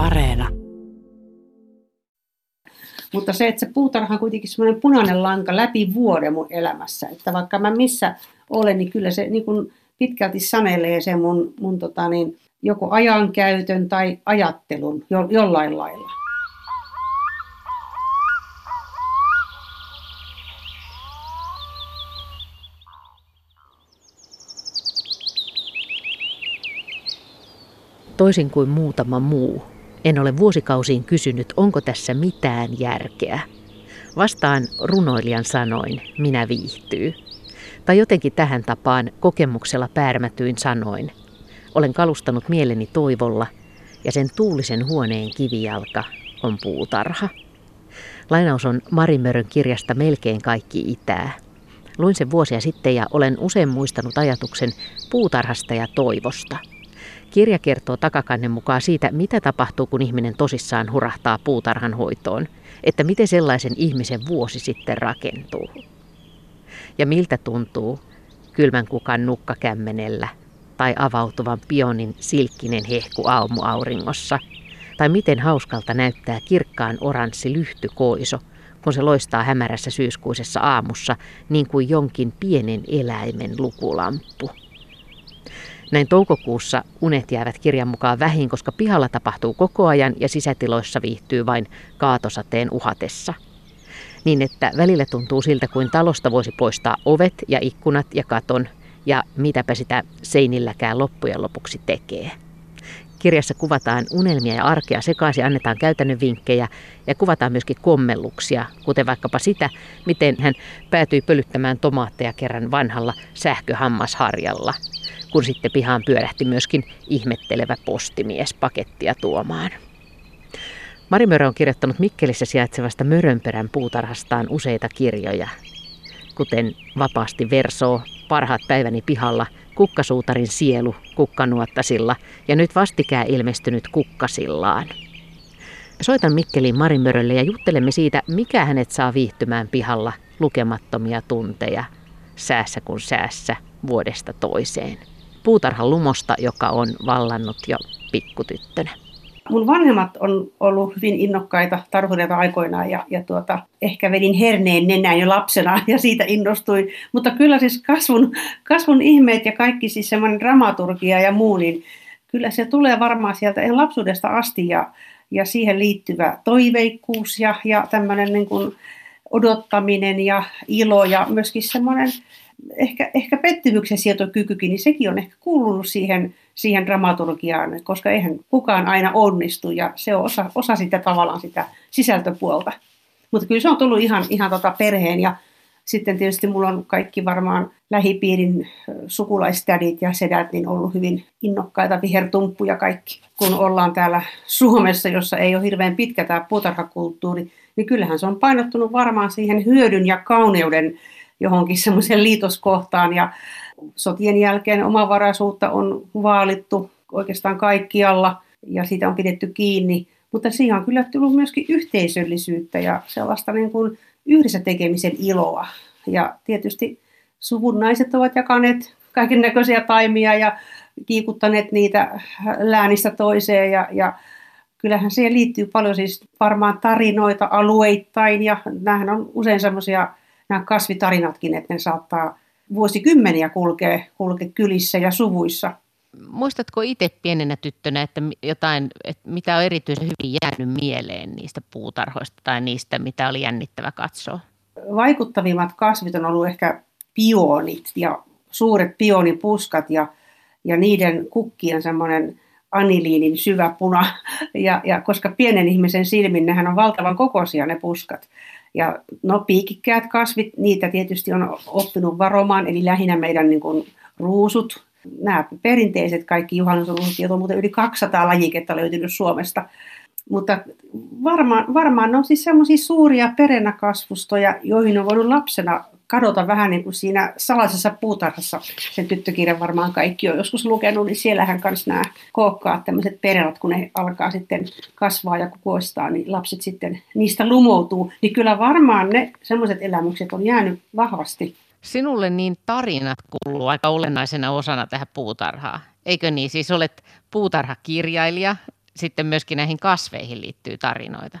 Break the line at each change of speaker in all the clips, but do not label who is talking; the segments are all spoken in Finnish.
Areena.
Mutta se, että se puutarha on kuitenkin semmoinen punainen lanka läpi vuoden mun elämässä. Että vaikka mä missä olen, niin kyllä se niin kuin pitkälti sanelee sen mun, mun tota niin, joko ajankäytön tai ajattelun jo, jollain lailla.
Toisin kuin muutama muu, en ole vuosikausiin kysynyt, onko tässä mitään järkeä. Vastaan runoilijan sanoin, minä viihtyy. Tai jotenkin tähän tapaan kokemuksella päärmätyin sanoin. Olen kalustanut mieleni toivolla ja sen tuulisen huoneen kivijalka on puutarha. Lainaus on Marimörön kirjasta Melkein kaikki itää. Luin sen vuosia sitten ja olen usein muistanut ajatuksen puutarhasta ja toivosta – Kirja kertoo takakannen mukaan siitä, mitä tapahtuu, kun ihminen tosissaan hurahtaa puutarhan hoitoon, että miten sellaisen ihmisen vuosi sitten rakentuu. Ja miltä tuntuu kylmän kukan nukkakämmenellä tai avautuvan pionin silkkinen hehku aamuauringossa, tai miten hauskalta näyttää kirkkaan oranssi lyhtykoiso, kun se loistaa hämärässä syyskuisessa aamussa niin kuin jonkin pienen eläimen lukulamppu. Näin toukokuussa unet jäävät kirjan mukaan vähin, koska pihalla tapahtuu koko ajan ja sisätiloissa viihtyy vain kaatosateen uhatessa. Niin että välillä tuntuu siltä, kuin talosta voisi poistaa ovet ja ikkunat ja katon ja mitäpä sitä seinilläkään loppujen lopuksi tekee. Kirjassa kuvataan unelmia ja arkea sekaisin, annetaan käytännön vinkkejä ja kuvataan myöskin kommelluksia, kuten vaikkapa sitä, miten hän päätyi pölyttämään tomaatteja kerran vanhalla sähköhammasharjalla – kun sitten pihaan pyörähti myöskin ihmettelevä postimies pakettia tuomaan. Mari Mörö on kirjoittanut Mikkelissä sijaitsevasta Mörönperän puutarhastaan useita kirjoja, kuten Vapaasti versoo, Parhaat päiväni pihalla, Kukkasuutarin sielu, Kukkanuottasilla ja nyt vastikään ilmestynyt Kukkasillaan. Soitan Mikkeliin Marimörölle ja juttelemme siitä, mikä hänet saa viihtymään pihalla lukemattomia tunteja, säässä kuin säässä, vuodesta toiseen puutarhan lumosta, joka on vallannut jo pikkutyttönä.
Mun vanhemmat on ollut hyvin innokkaita tarhureita aikoinaan ja, ja tuota, ehkä vedin herneen nenään jo lapsena ja siitä innostuin. Mutta kyllä siis kasvun, kasvun ihmeet ja kaikki siis semmoinen dramaturgia ja muu, niin kyllä se tulee varmaan sieltä ihan lapsuudesta asti ja, ja siihen liittyvä toiveikkuus ja, ja tämmöinen niin odottaminen ja ilo ja myöskin semmoinen ehkä, ehkä pettymyksen sietokykykin, niin sekin on ehkä kuulunut siihen, siihen dramaturgiaan, koska eihän kukaan aina onnistu ja se on osa, osa sitä tavallaan sitä sisältöpuolta. Mutta kyllä se on tullut ihan, ihan tota perheen ja sitten tietysti mulla on kaikki varmaan lähipiirin sukulaistädit ja sedät niin ollut hyvin innokkaita vihertumppuja kaikki. Kun ollaan täällä Suomessa, jossa ei ole hirveän pitkä tämä puutarhakulttuuri, niin kyllähän se on painottunut varmaan siihen hyödyn ja kauneuden johonkin semmoiseen liitoskohtaan. Ja sotien jälkeen omavaraisuutta on vaalittu oikeastaan kaikkialla ja siitä on pidetty kiinni, mutta siihen on kyllä tullut myöskin yhteisöllisyyttä ja sellaista niin kuin yhdessä tekemisen iloa. Ja tietysti suvun naiset ovat jakaneet kaiken näköisiä taimia ja kiikuttaneet niitä läänistä toiseen. Ja, ja kyllähän siihen liittyy paljon siis varmaan tarinoita alueittain. Ja nämähän on usein semmoisia nämä kasvitarinatkin, että ne saattaa vuosikymmeniä kulkea, kulkea kylissä ja suvuissa.
Muistatko itse pienenä tyttönä, että jotain, että mitä on erityisen hyvin jäänyt mieleen niistä puutarhoista tai niistä, mitä oli jännittävä katsoa?
Vaikuttavimmat kasvit on ollut ehkä pionit ja suuret pionipuskat ja, ja niiden kukkien semmoinen aniliinin syvä puna. Ja, ja koska pienen ihmisen silmin nehän on valtavan kokoisia ne puskat. Ja no piikikkäät kasvit, niitä tietysti on oppinut varomaan, eli lähinnä meidän niin kuin, ruusut, nämä perinteiset kaikki juhannusruusut, joita on muuten yli 200 lajiketta löytynyt Suomesta. Mutta varmaan, varmaan ne on siis sellaisia suuria perennäkasvustoja, joihin on voinut lapsena kadota vähän niin kuin siinä salaisessa puutarhassa. Sen tyttökirjan varmaan kaikki on joskus lukenut, niin siellähän kanssa nämä kookkaat tämmöiset perennat, kun ne alkaa sitten kasvaa ja kukoistaa, niin lapset sitten niistä lumoutuu. Niin kyllä varmaan ne semmoiset elämykset on jäänyt vahvasti.
Sinulle niin tarinat kuuluu aika olennaisena osana tähän puutarhaan. Eikö niin? Siis olet puutarhakirjailija, sitten myöskin näihin kasveihin liittyy tarinoita.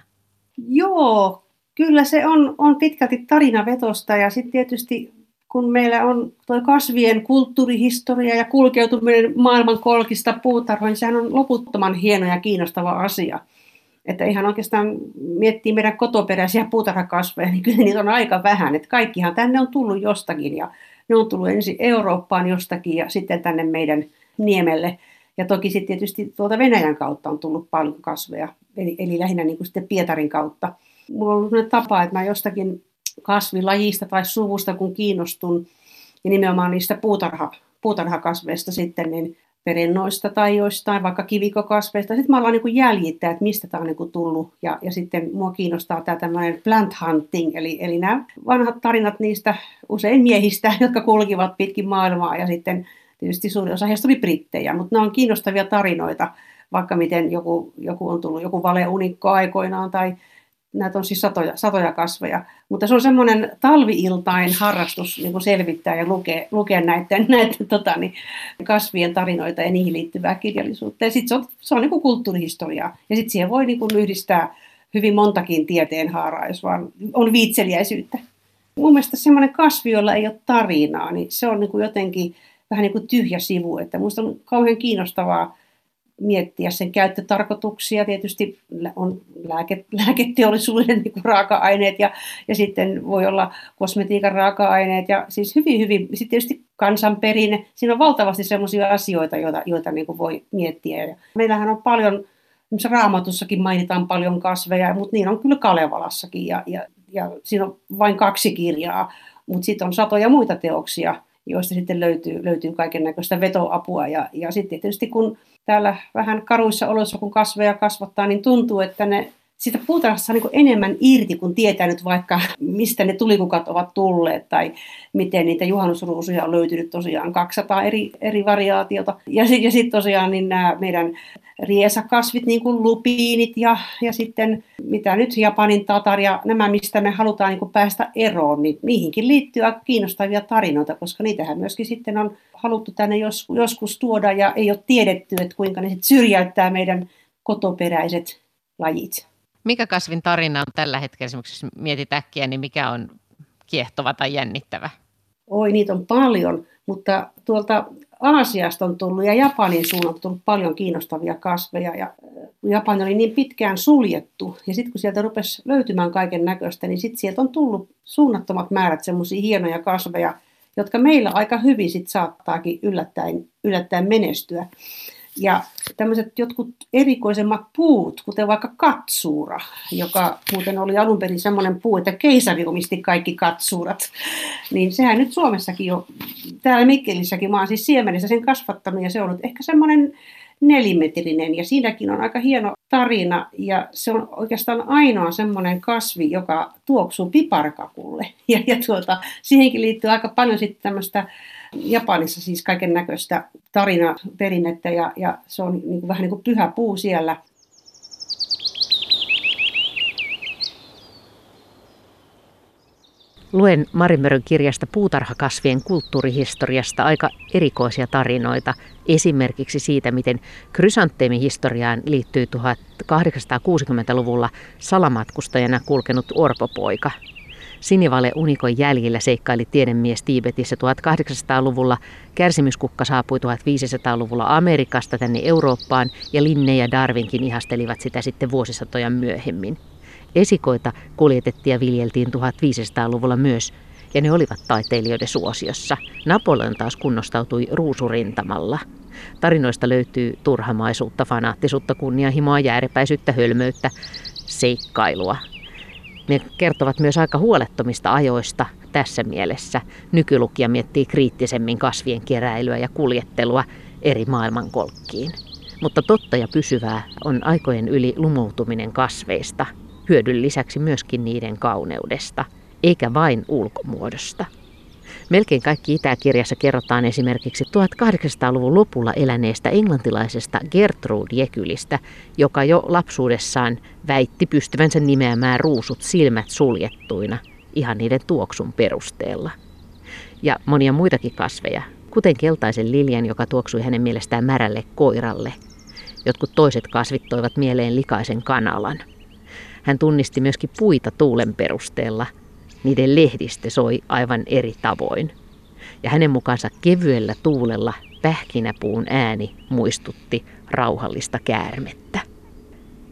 Joo, kyllä se on, on pitkälti tarinavetosta ja sitten tietysti kun meillä on tuo kasvien kulttuurihistoria ja kulkeutuminen maailman kolkista puutarhoihin, sehän on loputtoman hieno ja kiinnostava asia. Että ihan oikeastaan miettii meidän kotoperäisiä puutarhakasveja, niin kyllä niitä on aika vähän. Että kaikkihan tänne on tullut jostakin ja ne on tullut ensin Eurooppaan jostakin ja sitten tänne meidän niemelle. Ja toki sitten tietysti tuolta Venäjän kautta on tullut paljon kasveja, eli, eli lähinnä niin kuin sitten Pietarin kautta. Mulla on ollut sellainen tapa, että mä jostakin kasvilajista tai suvusta, kun kiinnostun, ja nimenomaan niistä puutarha, puutarhakasveista sitten, niin perennoista tai joistain, vaikka kivikokasveista. Sitten mä alan niin jäljittää, että mistä tämä on niin tullut. Ja, ja sitten mua kiinnostaa tämä tämmöinen plant hunting, eli, eli nämä vanhat tarinat niistä usein miehistä, jotka kulkivat pitkin maailmaa. Ja sitten tietysti suurin osa heistä oli brittejä, mutta nämä on kiinnostavia tarinoita, vaikka miten joku, joku on tullut, joku valeunikko aikoinaan tai näitä on siis satoja, satoja kasveja, mutta se on semmoinen talviiltain harrastus niin kuin selvittää ja lukea, lukea näiden, näiden tota, niin, kasvien tarinoita ja niihin liittyvää kirjallisuutta. Ja sitten se on, se on niin kuin kulttuurihistoriaa. Ja sitten siihen voi niin kuin yhdistää hyvin montakin tieteen haaraa, jos vaan on viitseliäisyyttä. Mun mielestä semmoinen kasvi, jolla ei ole tarinaa, niin se on niin kuin jotenkin vähän niin kuin tyhjä sivu. Että minusta on kauhean kiinnostavaa miettiä sen käyttötarkoituksia. Tietysti on lääke, lääketeollisuuden niin raaka-aineet ja, ja sitten voi olla kosmetiikan raaka-aineet ja siis hyvin, hyvin, sitten tietysti kansanperinne. Siinä on valtavasti sellaisia asioita, joita, joita niin voi miettiä. Ja meillähän on paljon, raamatussakin mainitaan paljon kasveja, mutta niin on kyllä Kalevalassakin ja, ja, ja siinä on vain kaksi kirjaa, mutta sitten on satoja muita teoksia, joista sitten löytyy, löytyy kaiken näköistä vetoapua. Ja, ja sitten tietysti kun täällä vähän karuissa oloissa, kun kasveja kasvattaa, niin tuntuu, että ne siitä puutarhassa niin enemmän irti, kun tietää nyt vaikka, mistä ne tulikukat ovat tulleet tai miten niitä juhannusruusuja on löytynyt tosiaan 200 eri, eri variaatiota. Ja, ja sitten tosiaan niin nämä meidän riesakasvit, niin kuin lupiinit ja, ja sitten mitä nyt Japanin tatar ja nämä, mistä me halutaan niin kuin päästä eroon, niin niihinkin liittyy aika kiinnostavia tarinoita, koska niitähän myöskin sitten on haluttu tänne jos, joskus tuoda ja ei ole tiedetty, että kuinka ne sitten syrjäyttää meidän kotoperäiset lajit.
Mikä kasvin tarina on tällä hetkellä, esimerkiksi jos mietit äkkiä, niin mikä on kiehtova tai jännittävä?
Oi, niitä on paljon, mutta tuolta Aasiasta on tullut ja Japanin suunnalta on tullut paljon kiinnostavia kasveja. Ja Japani oli niin pitkään suljettu ja sitten kun sieltä rupesi löytymään kaiken näköistä, niin sitten sieltä on tullut suunnattomat määrät semmoisia hienoja kasveja, jotka meillä aika hyvin sit saattaakin yllättäen, yllättäen menestyä. Ja tämmöiset jotkut erikoisemmat puut, kuten vaikka katsuura, joka muuten oli alun perin semmoinen puu, että keisari omisti kaikki katsuurat, niin sehän nyt Suomessakin jo, täällä Mikkelissäkin, mä oon siis siemenessä sen kasvattanut ja se on ollut ehkä semmoinen nelimetrinen ja siinäkin on aika hieno tarina ja se on oikeastaan ainoa semmoinen kasvi, joka tuoksuu piparkakulle. Ja, ja tuota, siihenkin liittyy aika paljon sitten tämmöistä Japanissa siis kaiken näköistä tarinaperinnettä ja, ja se on niin kuin, vähän niin kuin pyhä puu siellä.
Luen Marimörön kirjasta puutarhakasvien kulttuurihistoriasta aika erikoisia tarinoita. Esimerkiksi siitä, miten krysanteemihistoriaan liittyy 1860-luvulla salamatkustajana kulkenut orpopoika, Sinivale unikon jäljillä seikkaili tiedemies Tiibetissä 1800-luvulla, kärsimyskukka saapui 1500-luvulla Amerikasta tänne Eurooppaan ja Linne ja Darwinkin ihastelivat sitä sitten vuosisatoja myöhemmin. Esikoita kuljetettiin ja viljeltiin 1500-luvulla myös, ja ne olivat taiteilijoiden suosiossa. Napoleon taas kunnostautui ruusurintamalla. Tarinoista löytyy turhamaisuutta, fanaattisuutta, kunnianhimoa, jääräpäisyyttä, hölmöyttä, seikkailua. Ne kertovat myös aika huolettomista ajoista tässä mielessä. Nykylukija miettii kriittisemmin kasvien keräilyä ja kuljettelua eri maailmankolkkiin. Mutta totta ja pysyvää on aikojen yli lumoutuminen kasveista, hyödyn lisäksi myöskin niiden kauneudesta, eikä vain ulkomuodosta. Melkein kaikki Itäkirjassa kerrotaan esimerkiksi 1800-luvun lopulla eläneestä englantilaisesta Gertrude Jekylistä, joka jo lapsuudessaan väitti pystyvänsä nimeämään ruusut silmät suljettuina ihan niiden tuoksun perusteella. Ja monia muitakin kasveja, kuten keltaisen liljan, joka tuoksui hänen mielestään märälle koiralle. Jotkut toiset kasvit toivat mieleen likaisen kanalan. Hän tunnisti myöskin puita tuulen perusteella. Niiden lehdistö soi aivan eri tavoin. Ja hänen mukaansa kevyellä tuulella pähkinäpuun ääni muistutti rauhallista käärmettä.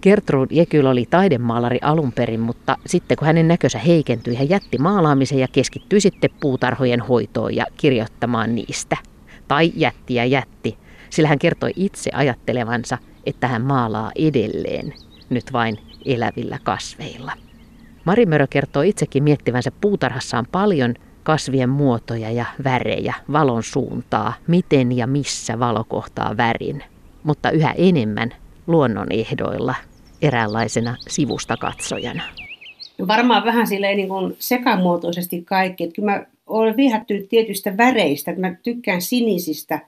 Gertrud Jekyll oli taidemaalari alun perin, mutta sitten kun hänen näkönsä heikentyi, hän jätti maalaamisen ja keskittyi sitten puutarhojen hoitoon ja kirjoittamaan niistä. Tai jätti ja jätti, sillä hän kertoi itse ajattelevansa, että hän maalaa edelleen, nyt vain elävillä kasveilla. Marimörö kertoo itsekin miettivänsä puutarhassaan paljon kasvien muotoja ja värejä, valon suuntaa, miten ja missä valo kohtaa värin, mutta yhä enemmän luonnon ehdoilla eräänlaisena sivusta katsojana.
Varmaan vähän silleen niin kuin sekamuotoisesti kaikki. Että kyllä mä olen viehättynyt tietyistä väreistä. Mä tykkään sinisistä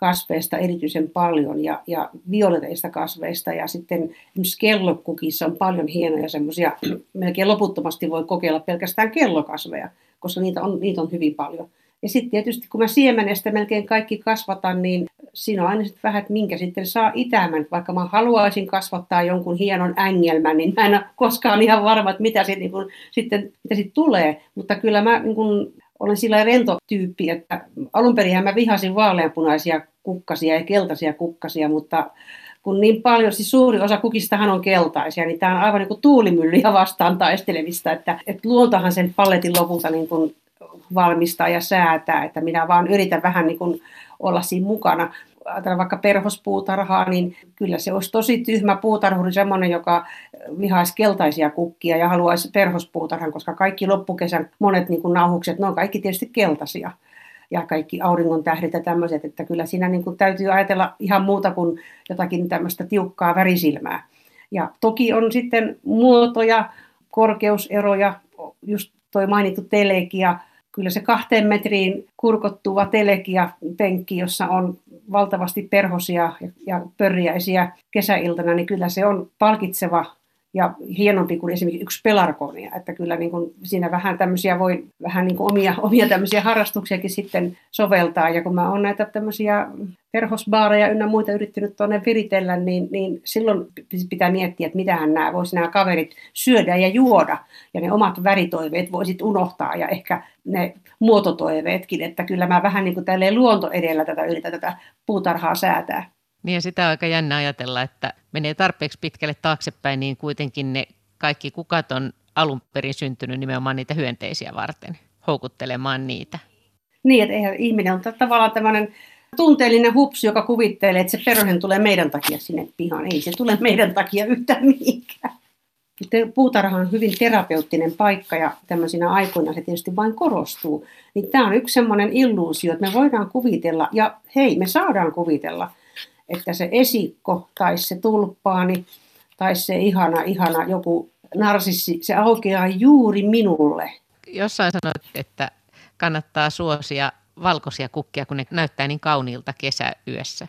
kasveista erityisen paljon ja, ja violeteista kasveista. Ja sitten esimerkiksi kellokukissa on paljon hienoja semmoisia, melkein loputtomasti voi kokeilla pelkästään kellokasveja, koska niitä on, niitä on hyvin paljon. Ja sitten tietysti kun mä siemenestä melkein kaikki kasvatan, niin siinä on aina sitten vähän, että minkä sitten saa itämän. Vaikka mä haluaisin kasvattaa jonkun hienon ängelmän, niin mä en ole koskaan ihan varma, että mitä siitä niin kun, sitten mitä sit tulee. Mutta kyllä mä niin kun, olen sillä rento tyyppi, että alun perin mä vihasin vaaleanpunaisia kukkasia ja keltaisia kukkasia, mutta kun niin paljon, siis suuri osa kukistahan on keltaisia, niin tämä on aivan niin kuin tuulimyllyjä vastaan taistelevista, että, että luontohan sen palletin lopulta niin kuin valmistaa ja säätää, että minä vaan yritän vähän niin kuin olla siinä mukana. Ajatellaan vaikka perhospuutarhaa, niin kyllä se olisi tosi tyhmä puutarhuri semmoinen, joka vihaisi keltaisia kukkia ja haluaisi perhospuutarhan, koska kaikki loppukesän monet niin kuin nauhukset, ne on kaikki tietysti keltaisia ja kaikki auringon tähdet ja tämmöiset, että kyllä siinä niin kuin täytyy ajatella ihan muuta kuin jotakin tämmöistä tiukkaa värisilmää. Ja toki on sitten muotoja, korkeuseroja, just toi mainittu telekia, kyllä se kahteen metriin kurkottuva telekia penkki, jossa on valtavasti perhosia ja pörjäisiä kesäiltana, niin kyllä se on palkitseva ja hienompi kuin esimerkiksi yksi pelarkonia. Että kyllä niin kuin siinä vähän tämmöisiä voi vähän niin kuin omia, omia tämmöisiä harrastuksiakin sitten soveltaa. Ja kun mä oon näitä tämmöisiä perhosbaareja ynnä muita yrittänyt tuonne viritellä, niin, niin silloin pitää miettiä, että mitähän nämä voisi nämä kaverit syödä ja juoda. Ja ne omat väritoiveet voisit unohtaa ja ehkä ne muototoiveetkin. Että kyllä mä vähän niin kuin luonto edellä tätä yritän tätä puutarhaa säätää.
Niin ja sitä on aika jännä ajatella, että menee tarpeeksi pitkälle taaksepäin, niin kuitenkin ne kaikki kukat on alun perin syntynyt nimenomaan niitä hyönteisiä varten, houkuttelemaan niitä.
Niin, että eihän ihminen on tavallaan tämmöinen tunteellinen hupsu, joka kuvittelee, että se perhonen tulee meidän takia sinne pihaan. Ei se tule meidän takia yhtään mihinkään. Puutarha on hyvin terapeuttinen paikka ja tämmöisinä aikoina se tietysti vain korostuu. Niin tämä on yksi semmoinen illuusio, että me voidaan kuvitella, ja hei, me saadaan kuvitella, että se esikko tai se tulppaani tai se ihana, ihana joku narsissi, se aukeaa juuri minulle.
Jossain sanoit, että kannattaa suosia valkoisia kukkia, kun ne näyttää niin kauniilta kesäyössä.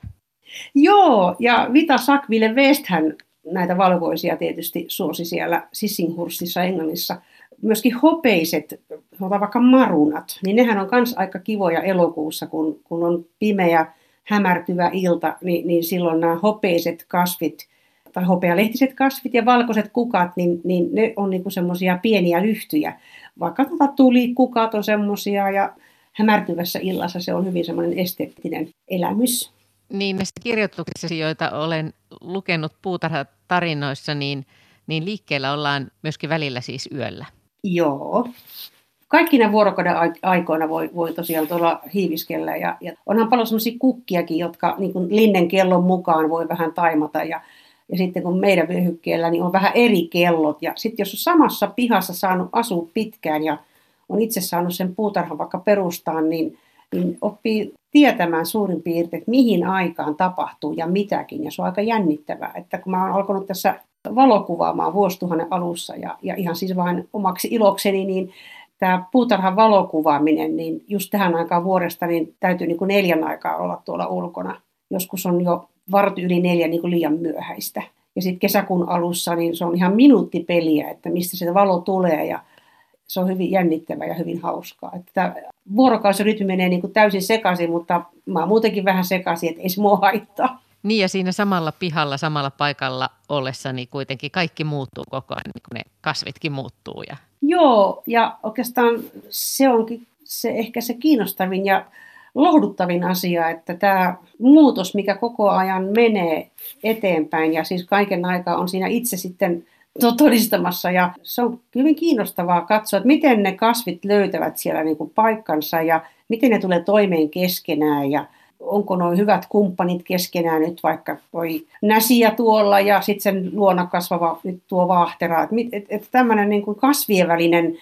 Joo, ja Vita Sakville Westhän näitä valkoisia tietysti suosi siellä Sissinghurstissa Englannissa. Myöskin hopeiset, vaikka marunat, niin nehän on myös aika kivoja elokuussa, kun, kun on pimeä hämärtyvä ilta, niin, niin silloin nämä hopeiset kasvit tai hopealehtiset kasvit ja valkoiset kukat, niin, niin ne on niin semmoisia pieniä lyhtyjä. Vaikka tuota kukat on semmoisia ja hämärtyvässä illassa se on hyvin semmoinen esteettinen elämys.
Niin näissä kirjoituksissa, joita olen lukenut puutarhatarinoissa, niin, niin liikkeellä ollaan myöskin välillä siis yöllä.
Joo, kaikkina vuorokauden aikoina voi, voi tosiaan tuolla hiiviskellä. Ja, ja onhan paljon sellaisia kukkiakin, jotka niin kuin linnen kellon mukaan voi vähän taimata. Ja, ja sitten kun meidän vyöhykkeellä niin on vähän eri kellot. Ja sitten jos on samassa pihassa saanut asua pitkään ja on itse saanut sen puutarhan vaikka perustaan, niin, niin oppii tietämään suurin piirtein, että mihin aikaan tapahtuu ja mitäkin. Ja se on aika jännittävää, että kun mä oon alkanut tässä valokuvaamaan vuosituhannen alussa ja, ja ihan siis vain omaksi ilokseni, niin tämä puutarhan valokuvaaminen, niin just tähän aikaan vuodesta niin täytyy niin kuin neljän aikaa olla tuolla ulkona. Joskus on jo varti yli neljä niin kuin liian myöhäistä. Ja sitten kesäkuun alussa niin se on ihan minuuttipeliä, että mistä se valo tulee ja se on hyvin jännittävää ja hyvin hauskaa. Että vuorokausirytmi menee niin kuin täysin sekaisin, mutta mä oon muutenkin vähän sekaisin, että ei se mua haittaa.
Niin ja siinä samalla pihalla, samalla paikalla ollessa, niin kuitenkin kaikki muuttuu koko ajan, niin kuin ne kasvitkin muuttuu. Ja...
Joo, ja oikeastaan se onkin se, ehkä se kiinnostavin ja lohduttavin asia, että tämä muutos, mikä koko ajan menee eteenpäin ja siis kaiken aikaa on siinä itse sitten todistamassa ja se on hyvin kiinnostavaa katsoa, että miten ne kasvit löytävät siellä niin kuin paikkansa ja miten ne tulee toimeen keskenään ja onko nuo hyvät kumppanit keskenään nyt vaikka voi näsiä tuolla ja sitten sen luona kasvava nyt tuo vaahtera. Että et, et tämmöinen niin kasvien välinen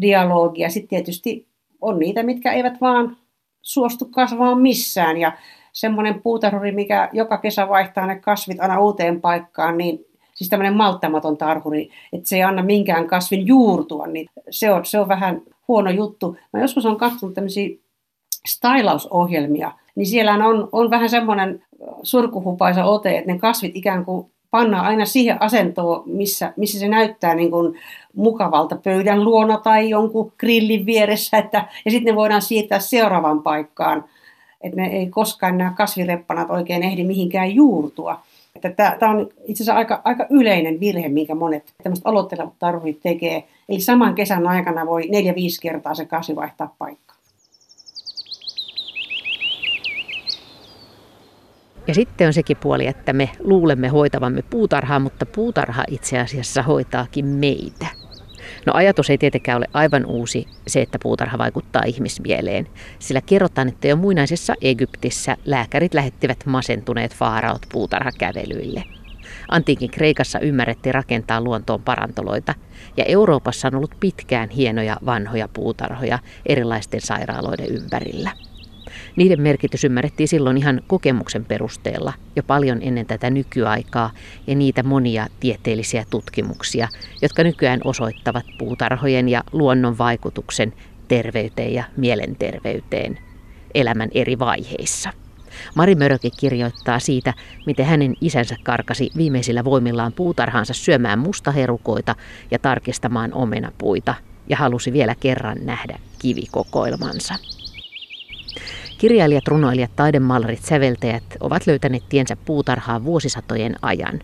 dialogi ja sitten tietysti on niitä, mitkä eivät vaan suostu kasvamaan missään ja semmoinen puutarhuri, mikä joka kesä vaihtaa ne kasvit aina uuteen paikkaan, niin siis tämmöinen malttamaton tarhuri, että se ei anna minkään kasvin juurtua, niin se on, se on vähän huono juttu. Mä joskus on katsonut tämmöisiä stylausohjelmia, niin siellä on, on vähän semmoinen surkuhupaisa ote, että ne kasvit ikään kuin pannaan aina siihen asentoon, missä, missä se näyttää niin kuin mukavalta pöydän luona tai jonkun grillin vieressä, että, ja sitten ne voidaan siirtää seuraavaan paikkaan, että ne ei koskaan nämä kasvireppanat oikein ehdi mihinkään juurtua. Tämä on itse asiassa aika, aika yleinen virhe, minkä monet tämmöiset aloittelevat tarvit tekee. Eli saman kesän aikana voi neljä-viisi kertaa se kasvi vaihtaa paikkaa.
Ja sitten on sekin puoli, että me luulemme hoitavamme puutarhaa, mutta puutarha itse asiassa hoitaakin meitä. No ajatus ei tietenkään ole aivan uusi se, että puutarha vaikuttaa ihmismieleen, sillä kerrotaan, että jo muinaisessa Egyptissä lääkärit lähettivät masentuneet faaraot puutarhakävelyille. Antiikin Kreikassa ymmärrettiin rakentaa luontoon parantoloita, ja Euroopassa on ollut pitkään hienoja vanhoja puutarhoja erilaisten sairaaloiden ympärillä. Niiden merkitys ymmärrettiin silloin ihan kokemuksen perusteella jo paljon ennen tätä nykyaikaa ja niitä monia tieteellisiä tutkimuksia, jotka nykyään osoittavat puutarhojen ja luonnon vaikutuksen terveyteen ja mielenterveyteen elämän eri vaiheissa. Mari Möröke kirjoittaa siitä, miten hänen isänsä karkasi viimeisillä voimillaan puutarhaansa syömään mustaherukoita ja tarkistamaan omenapuita ja halusi vielä kerran nähdä kivikokoelmansa. Kirjailijat, runoilijat, taidemaalarit, säveltäjät ovat löytäneet tiensä puutarhaa vuosisatojen ajan.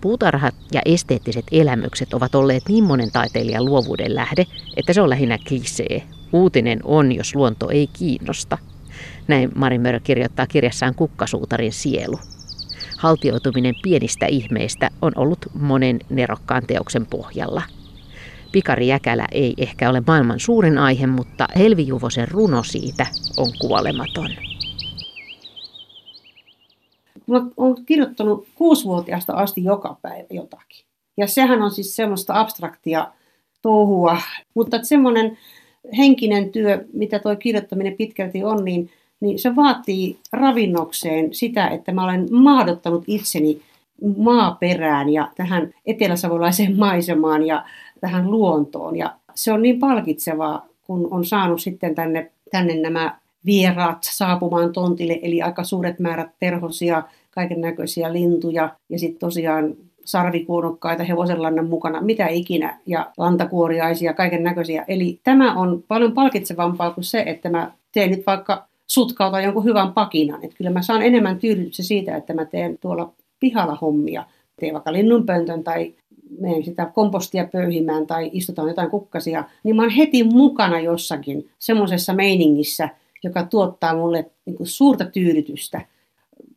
Puutarhat ja esteettiset elämykset ovat olleet niin monen taiteilijan luovuuden lähde, että se on lähinnä klisee. Uutinen on, jos luonto ei kiinnosta. Näin Mari Mörö kirjoittaa kirjassaan Kukkasuutarin sielu. Haltioituminen pienistä ihmeistä on ollut monen nerokkaan teoksen pohjalla – Pikari Jäkälä ei ehkä ole maailman suurin aihe, mutta Helvi Juvosen runo siitä on kuolematon.
Mä olen kirjoittanut kuusivuotiaasta asti joka päivä jotakin. Ja sehän on siis semmoista abstraktia touhua. Mutta semmoinen henkinen työ, mitä tuo kirjoittaminen pitkälti on, niin, niin se vaatii ravinnokseen sitä, että mä olen mahdottanut itseni maaperään ja tähän eteläsavolaiseen maisemaan ja tähän luontoon. Ja se on niin palkitsevaa, kun on saanut sitten tänne, tänne nämä vieraat saapumaan tontille, eli aika suuret määrät perhosia, kaiken näköisiä lintuja ja sitten tosiaan sarvikuonokkaita hevosenlannan mukana, mitä ikinä, ja lantakuoriaisia, kaiken näköisiä. Eli tämä on paljon palkitsevampaa kuin se, että mä teen nyt vaikka sutkauta jonkun hyvän pakinan. Että kyllä mä saan enemmän tyydytystä siitä, että mä teen tuolla pihalla hommia. Teen vaikka linnunpöntön tai menen sitä kompostia pöyhimään tai istutaan jotain kukkasia, niin mä oon heti mukana jossakin semmoisessa meiningissä, joka tuottaa mulle niin kuin suurta tyydytystä.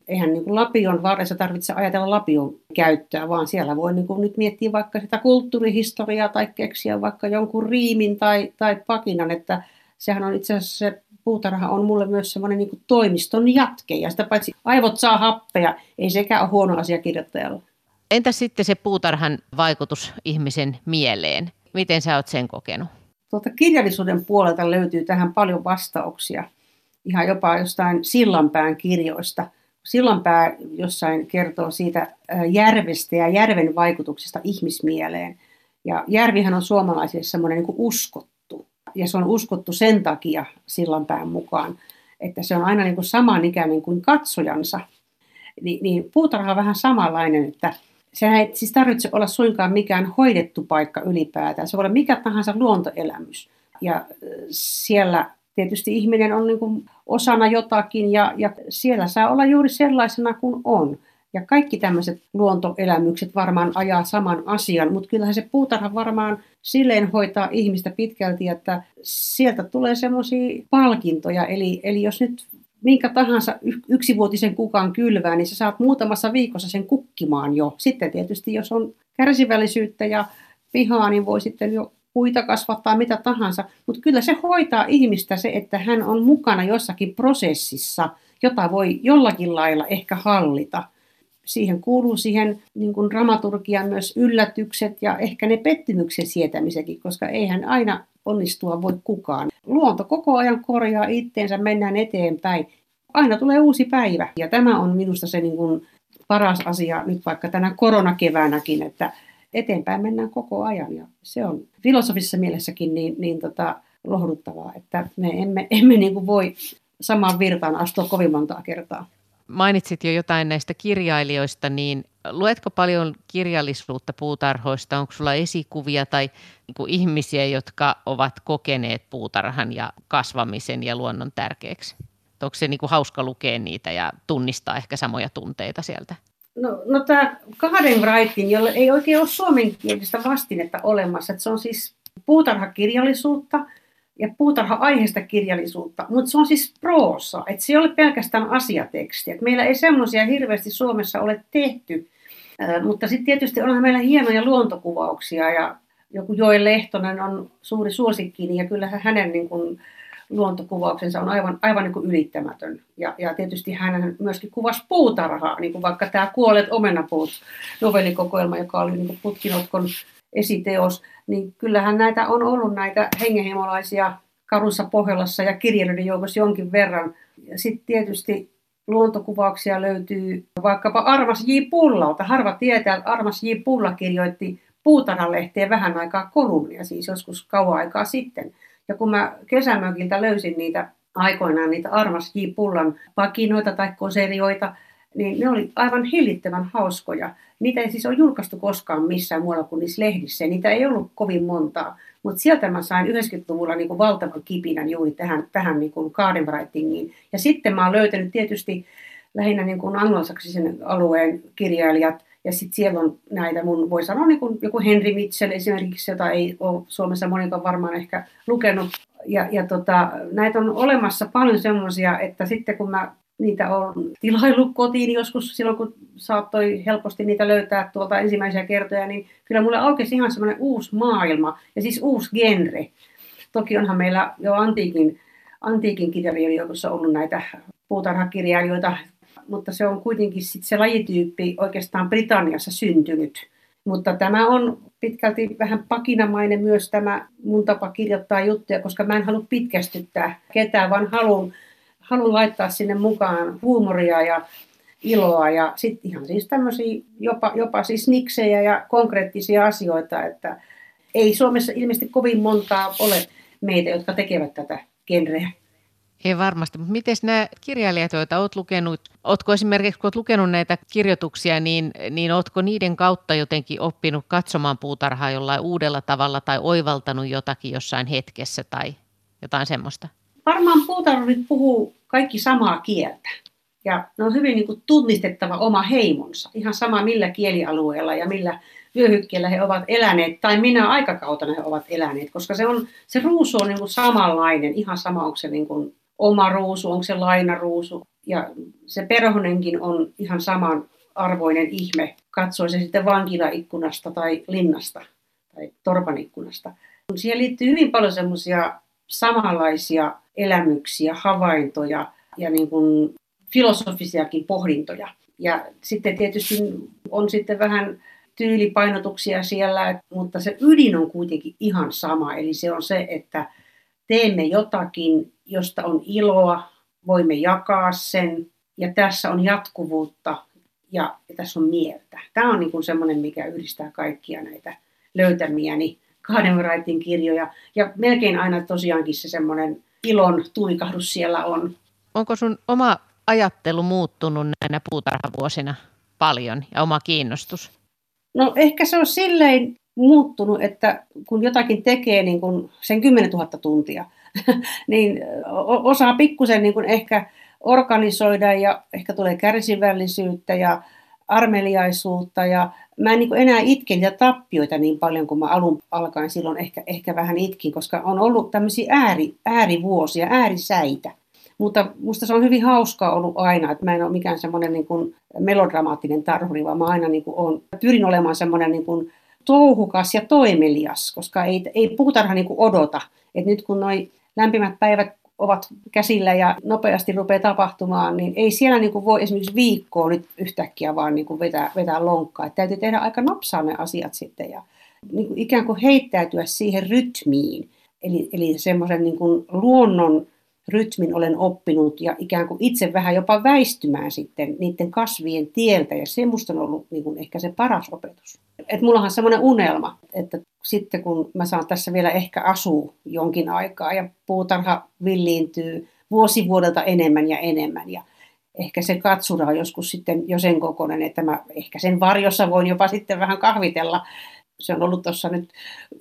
Eihän niin kuin lapion varressa tarvitse ajatella lapion käyttöä, vaan siellä voi niin kuin nyt miettiä vaikka sitä kulttuurihistoriaa tai keksiä vaikka jonkun riimin tai, tai pakinan, että sehän on itse asiassa se puutarha on mulle myös semmoinen niin toimiston jatke, ja sitä paitsi aivot saa happea, ei sekään ole huono asia kirjoittajalle.
Entä sitten se puutarhan vaikutus ihmisen mieleen? Miten sä oot sen kokenut?
Tuolta kirjallisuuden puolelta löytyy tähän paljon vastauksia. Ihan jopa jostain Sillanpään kirjoista. Sillanpää jossain kertoo siitä järvestä ja järven vaikutuksesta ihmismieleen. Ja järvihän on suomalaisille semmoinen niin uskottu. Ja se on uskottu sen takia Sillanpään mukaan, että se on aina niin kuin samanikäinen kuin katsojansa. Ni, niin puutarha on vähän samanlainen, että sehän ei siis tarvitse olla suinkaan mikään hoidettu paikka ylipäätään. Se voi olla mikä tahansa luontoelämys. Ja siellä tietysti ihminen on niin osana jotakin ja, ja siellä saa olla juuri sellaisena kuin on. Ja kaikki tämmöiset luontoelämykset varmaan ajaa saman asian, mutta kyllähän se puutarha varmaan silleen hoitaa ihmistä pitkälti, että sieltä tulee semmoisia palkintoja. Eli, eli jos nyt minkä tahansa yksivuotisen kukan kylvää, niin sä saat muutamassa viikossa sen kukkimaan jo. Sitten tietysti, jos on kärsivällisyyttä ja pihaa, niin voi sitten jo puita kasvattaa, mitä tahansa. Mutta kyllä se hoitaa ihmistä se, että hän on mukana jossakin prosessissa, jota voi jollakin lailla ehkä hallita. Siihen kuuluu siihen niin kuin dramaturgiaan myös yllätykset ja ehkä ne pettymyksen sietämisekin, koska eihän aina onnistua voi kukaan. Luonto koko ajan korjaa itteensä, mennään eteenpäin. Aina tulee uusi päivä ja tämä on minusta se niin kuin paras asia nyt vaikka tänä koronakeväänäkin, että eteenpäin mennään koko ajan ja se on filosofisessa mielessäkin niin, niin tota, lohduttavaa, että me emme, emme niin kuin voi samaan virtaan astua kovin montaa kertaa.
Mainitsit jo jotain näistä kirjailijoista, niin luetko paljon kirjallisuutta puutarhoista? Onko sulla esikuvia tai niin ihmisiä, jotka ovat kokeneet puutarhan ja kasvamisen ja luonnon tärkeäksi? Onko se niin kuin hauska lukea niitä ja tunnistaa ehkä samoja tunteita sieltä?
No, no tämä kahden writing, jolle ei oikein ole suomenkielistä vastinetta olemassa. Että se on siis puutarhakirjallisuutta ja puutarha-aiheista kirjallisuutta, mutta se on siis proosa, että se ei ole pelkästään asiateksti. Et meillä ei semmoisia hirveästi Suomessa ole tehty, mutta sitten tietysti onhan meillä hienoja luontokuvauksia ja joku Joel Lehtonen on suuri suosikkini ja kyllä hänen niin kun, luontokuvauksensa on aivan, aivan niin kuin ylittämätön. Ja, ja tietysti hän myöskin kuvasi puutarhaa, niin kuin vaikka tämä Kuolet omenapuut novellikokoelma, joka oli niin kuin Putkinotkon esiteos, niin kyllähän näitä on ollut näitä hengenheimolaisia Karussa Pohjolassa ja kirjailijoiden joukossa jonkin verran. Ja sitten tietysti luontokuvauksia löytyy vaikkapa Armas J. Pullalta. Harva tietää, että Armas J. Pulla kirjoitti Puutarhalehteen vähän aikaa kolumnia, siis joskus kauan aikaa sitten. Ja kun mä kesämökiltä löysin niitä aikoinaan, niitä Armas J. Pullan pakinoita tai koserioita, niin ne oli aivan hillittömän hauskoja. Niitä ei siis ole julkaistu koskaan missään muualla kuin niissä lehdissä. Niitä ei ollut kovin montaa. Mutta sieltä mä sain 90-luvulla niin kuin valtavan kipinän juuri tähän, tähän niin kuin writingiin. Ja sitten mä oon löytänyt tietysti lähinnä niin kuin anglosaksisen alueen kirjailijat, ja sitten siellä on näitä mun, voi sanoa niin kuin joku Henry Mitchell esimerkiksi, jota ei ole Suomessa monikaan varmaan ehkä lukenut. Ja, ja tota, näitä on olemassa paljon semmoisia, että sitten kun mä niitä on tilaillut kotiin joskus silloin, kun saattoi helposti niitä löytää tuolta ensimmäisiä kertoja, niin kyllä mulle aukesi ihan semmoinen uusi maailma ja siis uusi genre. Toki onhan meillä jo antiikin, antiikin kirjailijoiden ollut näitä puutarhakirjailijoita, mutta se on kuitenkin sit se lajityyppi oikeastaan Britanniassa syntynyt. Mutta tämä on pitkälti vähän pakinamainen myös tämä mun tapa kirjoittaa juttuja, koska mä en halua pitkästyttää ketään, vaan haluan, haluan laittaa sinne mukaan huumoria ja iloa ja sitten ihan siis tämmöisiä jopa, jopa siis niksejä ja konkreettisia asioita, että ei Suomessa ilmeisesti kovin montaa ole meitä, jotka tekevät tätä genreä.
Ei varmasti, mutta miten nämä kirjailijat, joita olet lukenut, oletko esimerkiksi, kun olet lukenut näitä kirjoituksia, niin, niin oletko niiden kautta jotenkin oppinut katsomaan puutarhaa jollain uudella tavalla tai oivaltanut jotakin jossain hetkessä tai jotain semmoista?
Varmaan puutarhurit puhuu kaikki samaa kieltä ja ne on hyvin niin kuin tunnistettava oma heimonsa, ihan sama millä kielialueella ja millä vyöhykkeellä he ovat eläneet tai minä aikakautena he ovat eläneet, koska se, on, se ruusu on niin kuin samanlainen, ihan sama onko se niin kuin oma ruusu, onko se lainaruusu. Ja se perhonenkin on ihan saman arvoinen ihme, katsoi se sitten vankilaikkunasta tai linnasta tai torpan ikkunasta. Siihen liittyy hyvin paljon semmoisia samanlaisia elämyksiä, havaintoja ja niin kuin filosofisiakin pohdintoja. Ja sitten tietysti on sitten vähän tyylipainotuksia siellä, mutta se ydin on kuitenkin ihan sama. Eli se on se, että teemme jotakin, josta on iloa, voimme jakaa sen ja tässä on jatkuvuutta ja, tässä on mieltä. Tämä on niin semmoinen, mikä yhdistää kaikkia näitä löytämiäni kahden writing kirjoja ja melkein aina tosiaankin se semmoinen ilon tuikahdus siellä on.
Onko sun oma ajattelu muuttunut näinä puutarhavuosina paljon ja oma kiinnostus?
No ehkä se on silleen muuttunut, että kun jotakin tekee niin kuin sen 10 000 tuntia, niin osaa pikkusen niin kuin ehkä organisoida ja ehkä tulee kärsivällisyyttä ja armeliaisuutta ja mä en niin enää itke niitä tappioita niin paljon kuin mä alun alkaen silloin ehkä, ehkä vähän itkin, koska on ollut tämmöisiä ääri, äärivuosia, äärisäitä. Mutta musta se on hyvin hauskaa ollut aina, että mä en ole mikään semmoinen niin kuin melodramaattinen tarhuri, vaan mä aina niin kuin on, pyrin olemaan semmoinen niin kuin touhukas ja toimelias, koska ei, ei puutarha niin kuin odota. Et nyt kun noin lämpimät päivät ovat käsillä ja nopeasti rupeaa tapahtumaan, niin ei siellä niin kuin voi esimerkiksi viikkoa nyt yhtäkkiä vaan niin kuin vetää, vetää lonkkaa. Että täytyy tehdä aika napsaa ne asiat sitten ja niin kuin ikään kuin heittäytyä siihen rytmiin. Eli, eli semmoisen niin luonnon rytmin olen oppinut ja ikään kuin itse vähän jopa väistymään sitten niiden kasvien tieltä ja se musta on ollut niin kuin ehkä se paras opetus. Et mullahan semmoinen unelma, että sitten kun mä saan tässä vielä ehkä asua jonkin aikaa ja puutarha villiintyy vuosi vuodelta enemmän ja enemmän ja ehkä se katsura on joskus sitten jo sen kokoinen, että mä ehkä sen varjossa voin jopa sitten vähän kahvitella se on ollut tuossa nyt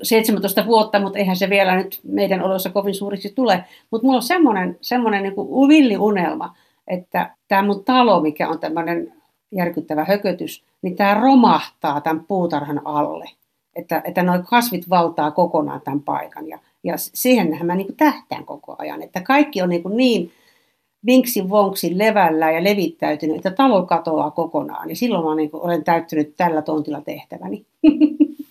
17 vuotta, mutta eihän se vielä nyt meidän oloissa kovin suuriksi tule. Mutta mulla on semmoinen, semmoinen niin villiunelma, että tämä mun talo, mikä on tämmöinen järkyttävä hökötys, niin tämä romahtaa tämän puutarhan alle. Että, että nuo kasvit valtaa kokonaan tämän paikan. Ja, ja siihenhän mä niin tähtään koko ajan, että kaikki on niin, kuin niin vinksi vonksi levällä ja levittäytynyt, että talo katoaa kokonaan. Ja silloin mä niin olen täyttynyt tällä tontilla tehtäväni.